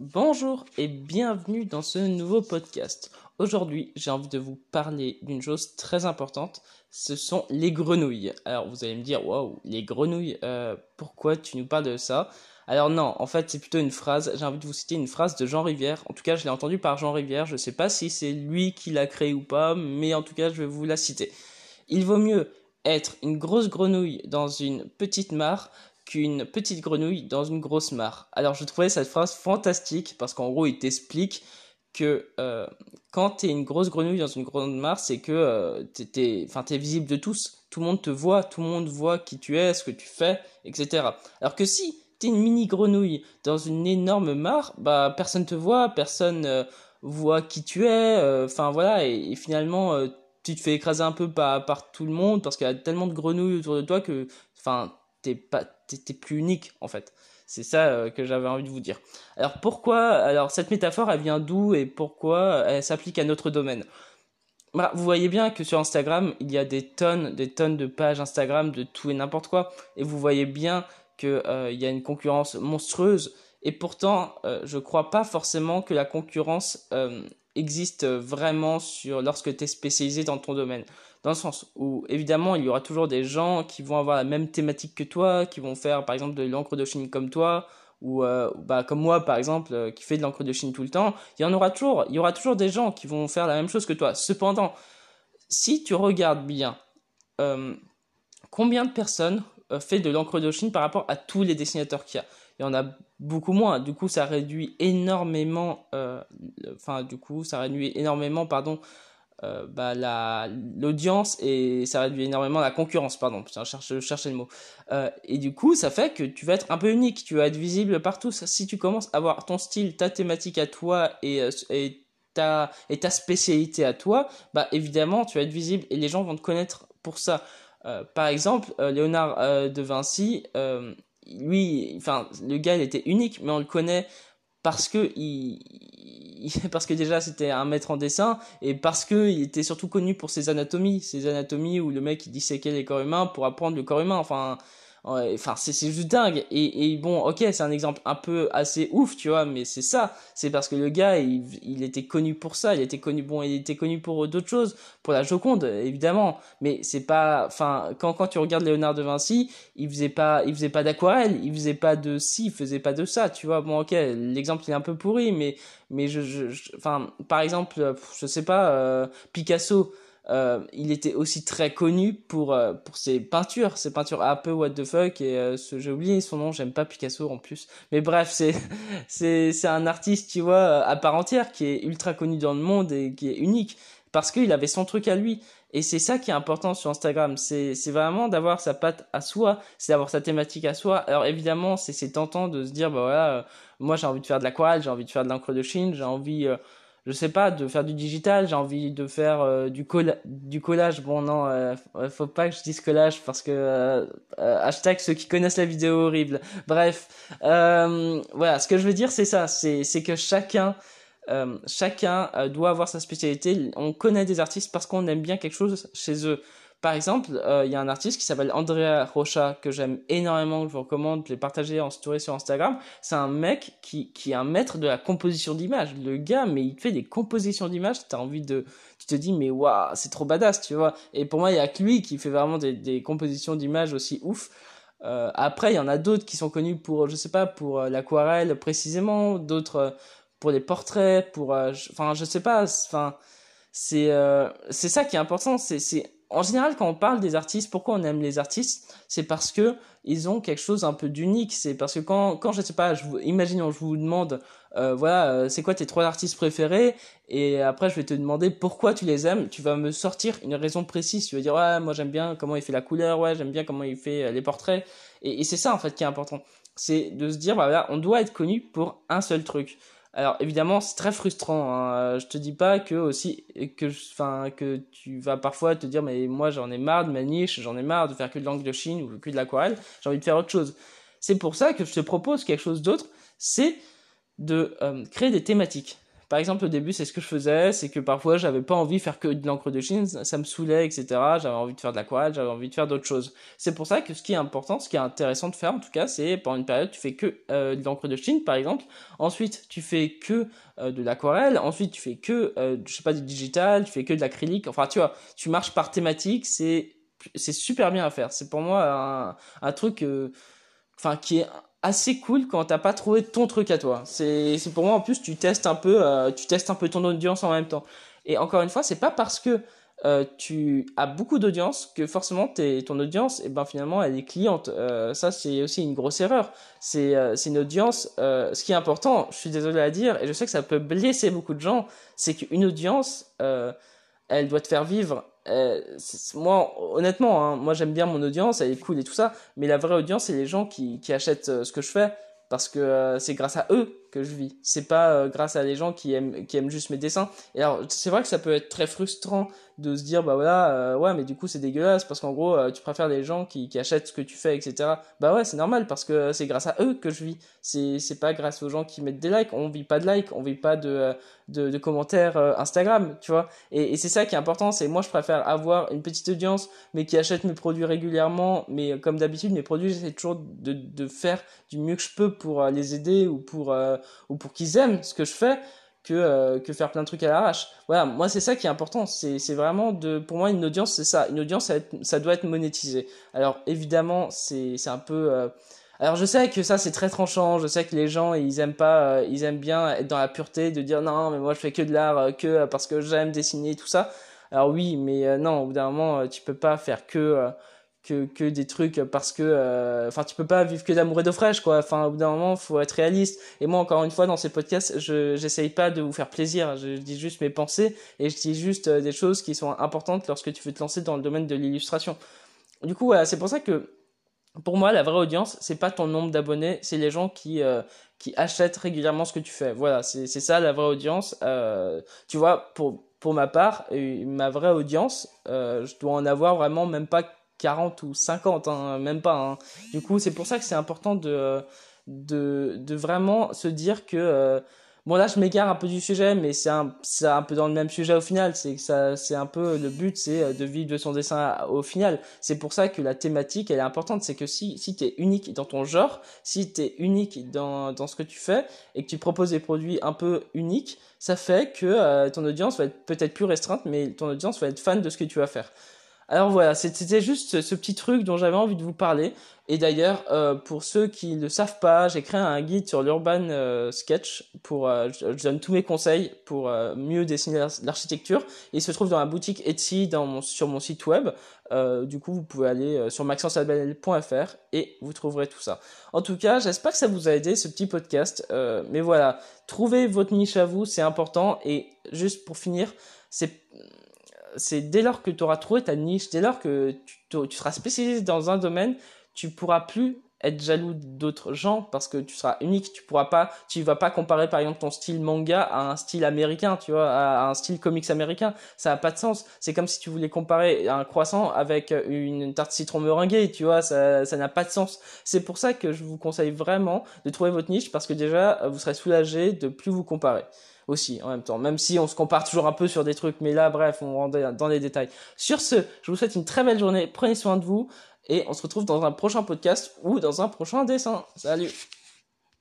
Bonjour et bienvenue dans ce nouveau podcast. Aujourd'hui, j'ai envie de vous parler d'une chose très importante, ce sont les grenouilles. Alors vous allez me dire, waouh, les grenouilles, euh, pourquoi tu nous parles de ça? Alors non, en fait c'est plutôt une phrase, j'ai envie de vous citer une phrase de Jean Rivière, en tout cas je l'ai entendue par Jean Rivière, je ne sais pas si c'est lui qui l'a créée ou pas, mais en tout cas je vais vous la citer. Il vaut mieux être une grosse grenouille dans une petite mare qu'une petite grenouille dans une grosse mare. Alors je trouvais cette phrase fantastique parce qu'en gros il t'explique que euh, quand tu es une grosse grenouille dans une grande mare, c'est que euh, tu es, visible de tous. Tout le monde te voit, tout le monde voit qui tu es, ce que tu fais, etc. Alors que si tu es une mini grenouille dans une énorme mare, bah personne te voit, personne euh, voit qui tu es, enfin voilà, et, finalement tu te fais écraser un peu par, par tout le monde parce qu'il y a tellement de grenouilles autour de toi que enfin t'es pas t'es plus unique en fait. C'est ça euh, que j'avais envie de vous dire. Alors pourquoi Alors cette métaphore, elle vient d'où et pourquoi elle s'applique à notre domaine? Bah, Vous voyez bien que sur Instagram, il y a des tonnes, des tonnes de pages Instagram de tout et n'importe quoi, et vous voyez bien qu'il euh, y a une concurrence monstrueuse. Et pourtant, euh, je crois pas forcément que la concurrence existe vraiment sur lorsque tu es spécialisé dans ton domaine. Dans le sens où, évidemment, il y aura toujours des gens qui vont avoir la même thématique que toi, qui vont faire, par exemple, de l'encre de Chine comme toi, ou euh, bah, comme moi, par exemple, euh, qui fait de l'encre de Chine tout le temps. Il y en aura toujours. Il y aura toujours des gens qui vont faire la même chose que toi. Cependant, si tu regardes bien, euh, combien de personnes fait de l'encre de Chine par rapport à tous les dessinateurs qu'il y a? Il y en a beaucoup moins. Du coup, ça réduit énormément, enfin, du coup, ça réduit énormément, pardon, euh, bah, l'audience et ça réduit énormément la concurrence, pardon, je cherche, chercher le mot. Euh, et du coup, ça fait que tu vas être un peu unique, tu vas être visible partout. Si tu commences à avoir ton style, ta thématique à toi et, euh, et, ta, et ta spécialité à toi, bah évidemment, tu vas être visible et les gens vont te connaître pour ça. par exemple, Léonard de Vinci, lui, enfin, le gars, il était unique, mais on le connaît parce que il, parce que déjà c'était un maître en dessin et parce que il était surtout connu pour ses anatomies, ses anatomies où le mec il disséquait les corps humains pour apprendre le corps humain. Enfin, enfin c'est juste dingue. Et, et bon ok c'est un exemple un peu assez ouf tu vois mais c'est ça. C'est parce que le gars il, il, était connu pour ça. Il était connu bon il était connu pour d'autres choses pour la Joconde évidemment. Mais c'est pas enfin quand quand tu regardes Léonard de Vinci il faisait pas il faisait pas d'aquarelle. Il faisait pas de ci il faisait pas de ça tu vois. Bon ok l'exemple est un peu pourri mais mais je enfin par exemple je sais pas euh, Picasso euh, il était aussi très connu pour, euh, pour ses peintures, ses peintures un peu what the fuck, et euh, j'ai oublié son nom, j'aime pas Picasso en plus. Mais bref, c'est, c'est, c'est un artiste, tu vois, à part entière, qui est ultra connu dans le monde et qui est unique, parce qu'il avait son truc à lui. Et c'est ça qui est important sur Instagram, c'est, c'est vraiment d'avoir sa patte à soi, c'est d'avoir sa thématique à soi. Alors évidemment, c'est, c'est tentant de se dire, bah voilà, moi j'ai envie de faire de l'aquarelle, j'ai envie de faire de l'encre de Chine, j'ai envie je sais pas, de faire du digital, j'ai envie de faire euh, du, du collage. Bon, non, euh, faut pas que je dise collage parce que euh, hashtag ceux qui connaissent la vidéo horrible. Bref, voilà, ce que je veux dire, c'est ça, c'est que chacun, chacun doit avoir sa spécialité. On connaît des artistes parce qu'on aime bien quelque chose chez eux. Par exemple, euh, il y a un artiste qui s'appelle Andrea Rocha que j'aime énormément, que je vous recommande de les partager en story sur Instagram. C'est un mec qui, qui est un maître de la composition d'images. Le gars, mais il fait des compositions d'images, t'as envie de, tu te dis, mais waouh, c'est trop badass, tu vois. Et pour moi, il y a que lui qui fait vraiment des, des compositions d'images aussi ouf. Euh, après, il y en a d'autres qui sont connus pour, je sais pas, pour euh, l'aquarelle précisément, d'autres euh, pour les portraits, pour, enfin, je sais pas, enfin, c'est, c'est ça qui est important, c'est, c'est en général, quand on parle des artistes, pourquoi on aime les artistes C'est parce que ils ont quelque chose un peu d'unique. C'est parce que quand, quand je sais pas, je vous, imaginons, je vous demande, euh, voilà, euh, c'est quoi tes trois artistes préférés Et après, je vais te demander pourquoi tu les aimes. Tu vas me sortir une raison précise. Tu vas dire, ouais, moi j'aime bien comment il fait la couleur, ouais, j'aime bien comment il fait euh, les portraits. Et, et c'est ça en fait qui est important. C'est de se dire, bah, voilà, on doit être connu pour un seul truc. Alors évidemment, c'est très frustrant. Hein. Je te dis pas que aussi que enfin que tu vas parfois te dire mais moi j'en ai marre de ma niche, j'en ai marre de faire que de l'angle de Chine ou que de l'aquarelle, j'ai envie de faire autre chose. C'est pour ça que je te propose quelque chose d'autre, c'est de euh, créer des thématiques. Par exemple, au début, c'est ce que je faisais, c'est que parfois, j'avais pas envie de faire que de l'encre de Chine, ça me saoulait, etc. J'avais envie de faire de l'aquarelle, j'avais envie de faire d'autres choses. C'est pour ça que ce qui est important, ce qui est intéressant de faire, en tout cas, c'est pendant une période, tu fais que euh, de l'encre de Chine, par exemple. Ensuite, tu fais que euh, de l'aquarelle. Ensuite, tu fais que, euh, je sais pas, du digital, tu fais que de l'acrylique. Enfin, tu vois, tu marches par thématique, c'est c'est super bien à faire. C'est pour moi un, un truc, enfin, qui est assez cool quand t'as pas trouvé ton truc à toi. C'est pour moi en plus tu testes un peu euh, tu testes un peu ton audience en même temps. Et encore une fois, c'est pas parce que euh, tu as beaucoup d'audience que forcément t'es, ton audience et eh ben finalement elle est cliente. Euh, ça c'est aussi une grosse erreur. C'est euh, une audience euh, ce qui est important, je suis désolé à dire et je sais que ça peut blesser beaucoup de gens, c'est qu'une audience elle doit te faire vivre euh, moi, honnêtement, hein, moi j'aime bien mon audience, elle est cool et tout ça, mais la vraie audience, c'est les gens qui, qui achètent euh, ce que je fais parce que euh, c'est grâce à eux que je vis. C'est pas grâce à les gens qui aiment, qui aiment juste mes dessins. Et alors, c'est vrai que ça peut être très frustrant de se dire, bah voilà, ouais, mais du coup c'est dégueulasse parce qu'en gros, tu préfères les gens qui, achètent ce que tu fais, etc. Bah ouais, c'est normal parce que c'est grâce à eux que je vis. C'est, c'est pas grâce aux gens qui mettent des likes. On vit pas de likes, on vit pas de, de, commentaires euh, Instagram, tu vois. Et, c'est ça qui est important, c'est moi je préfère avoir une petite audience, mais qui achète mes produits régulièrement. Mais comme d'habitude, mes produits, j'essaie toujours de, de faire du mieux que je peux pour euh, les aider ou pour, euh, ou pour qu'ils aiment ce que je fais. Que, que faire plein de trucs à l'arrache. Voilà, moi c'est ça qui est important, c'est vraiment de pour moi une audience c'est ça, une audience ça, ça, doit être monétisé. Alors évidemment, c'est c'est un peu alors je sais que ça c'est très tranchant, je sais que les gens ils aiment pas, euh, ils aiment bien être dans la pureté, de dire non mais moi je fais que de l'art, euh, que euh, parce que j'aime dessiner tout ça. Alors oui, mais non, au bout d'un moment tu peux pas faire que que, que des trucs parce que enfin tu peux pas vivre que d'amour et d'eau fraîche quoi enfin au bout d'un moment faut être réaliste et moi encore une fois dans ces podcasts je j'essaye pas de vous faire plaisir je, dis juste mes pensées et je dis juste des choses qui sont importantes lorsque tu veux te lancer dans le domaine de l'illustration du coup voilà c'est pour ça que pour moi, la vraie audience, c'est pas ton nombre d'abonnés, c'est les gens qui euh, qui achètent régulièrement ce que tu fais. Voilà, c'est c'est ça la vraie audience. Euh, tu vois, pour pour ma part, euh, ma vraie audience, euh, je dois en avoir vraiment même pas 40 ou 50, hein, même pas. Hein. Du coup, c'est pour ça que c'est important de de vraiment se dire que Bon là je m'égare un peu du sujet mais c'est un un peu dans le même sujet au final, c'est que ça c'est un peu le but c'est euh, de vivre de son dessin au final. C'est pour ça que la thématique elle est importante, c'est que si si tu es unique dans ton genre, si tu es unique dans dans ce que tu fais et que tu proposes des produits un peu uniques, ça fait que euh, ton audience va être peut-être plus restreinte mais ton audience va être fan de ce que tu vas faire. Alors voilà, c'était juste ce petit truc dont j'avais envie de vous parler. Et d'ailleurs, euh, pour ceux qui ne savent pas, j'ai créé un guide sur l'urban euh, sketch. Pour, euh, je, donne tous mes conseils pour mieux dessiner l'architecture. Il se trouve dans la boutique Etsy dans mon, sur mon site web. du coup, vous pouvez aller sur maxencealbanel.fr et vous trouverez tout ça. En tout cas, j'espère que ça vous a aidé ce petit podcast. mais voilà, trouvez votre niche à vous, c'est important. Et juste pour finir, c'est c'est dès lors que tu auras trouvé ta niche, dès lors que tu, seras spécialisé dans un domaine, tu pourras plus être jaloux d'autres gens parce que tu seras unique, tu pourras pas, tu vas pas comparer par exemple ton style manga à un style américain, tu vois, à un style comics américain, ça a pas de sens. C'est comme si tu voulais comparer un croissant avec une tarte citron meringuée, tu vois, ça ça n'a pas de sens. C'est pour ça que je vous conseille vraiment de trouver votre niche parce que déjà vous serez soulagé de plus vous comparer aussi en même temps. Même si on se compare toujours un peu sur des trucs, mais là, bref, on rentre dans les détails. Sur ce, je vous souhaite une très belle journée. Prenez soin de vous et on se retrouve dans un prochain podcast ou dans un prochain dessin. Salut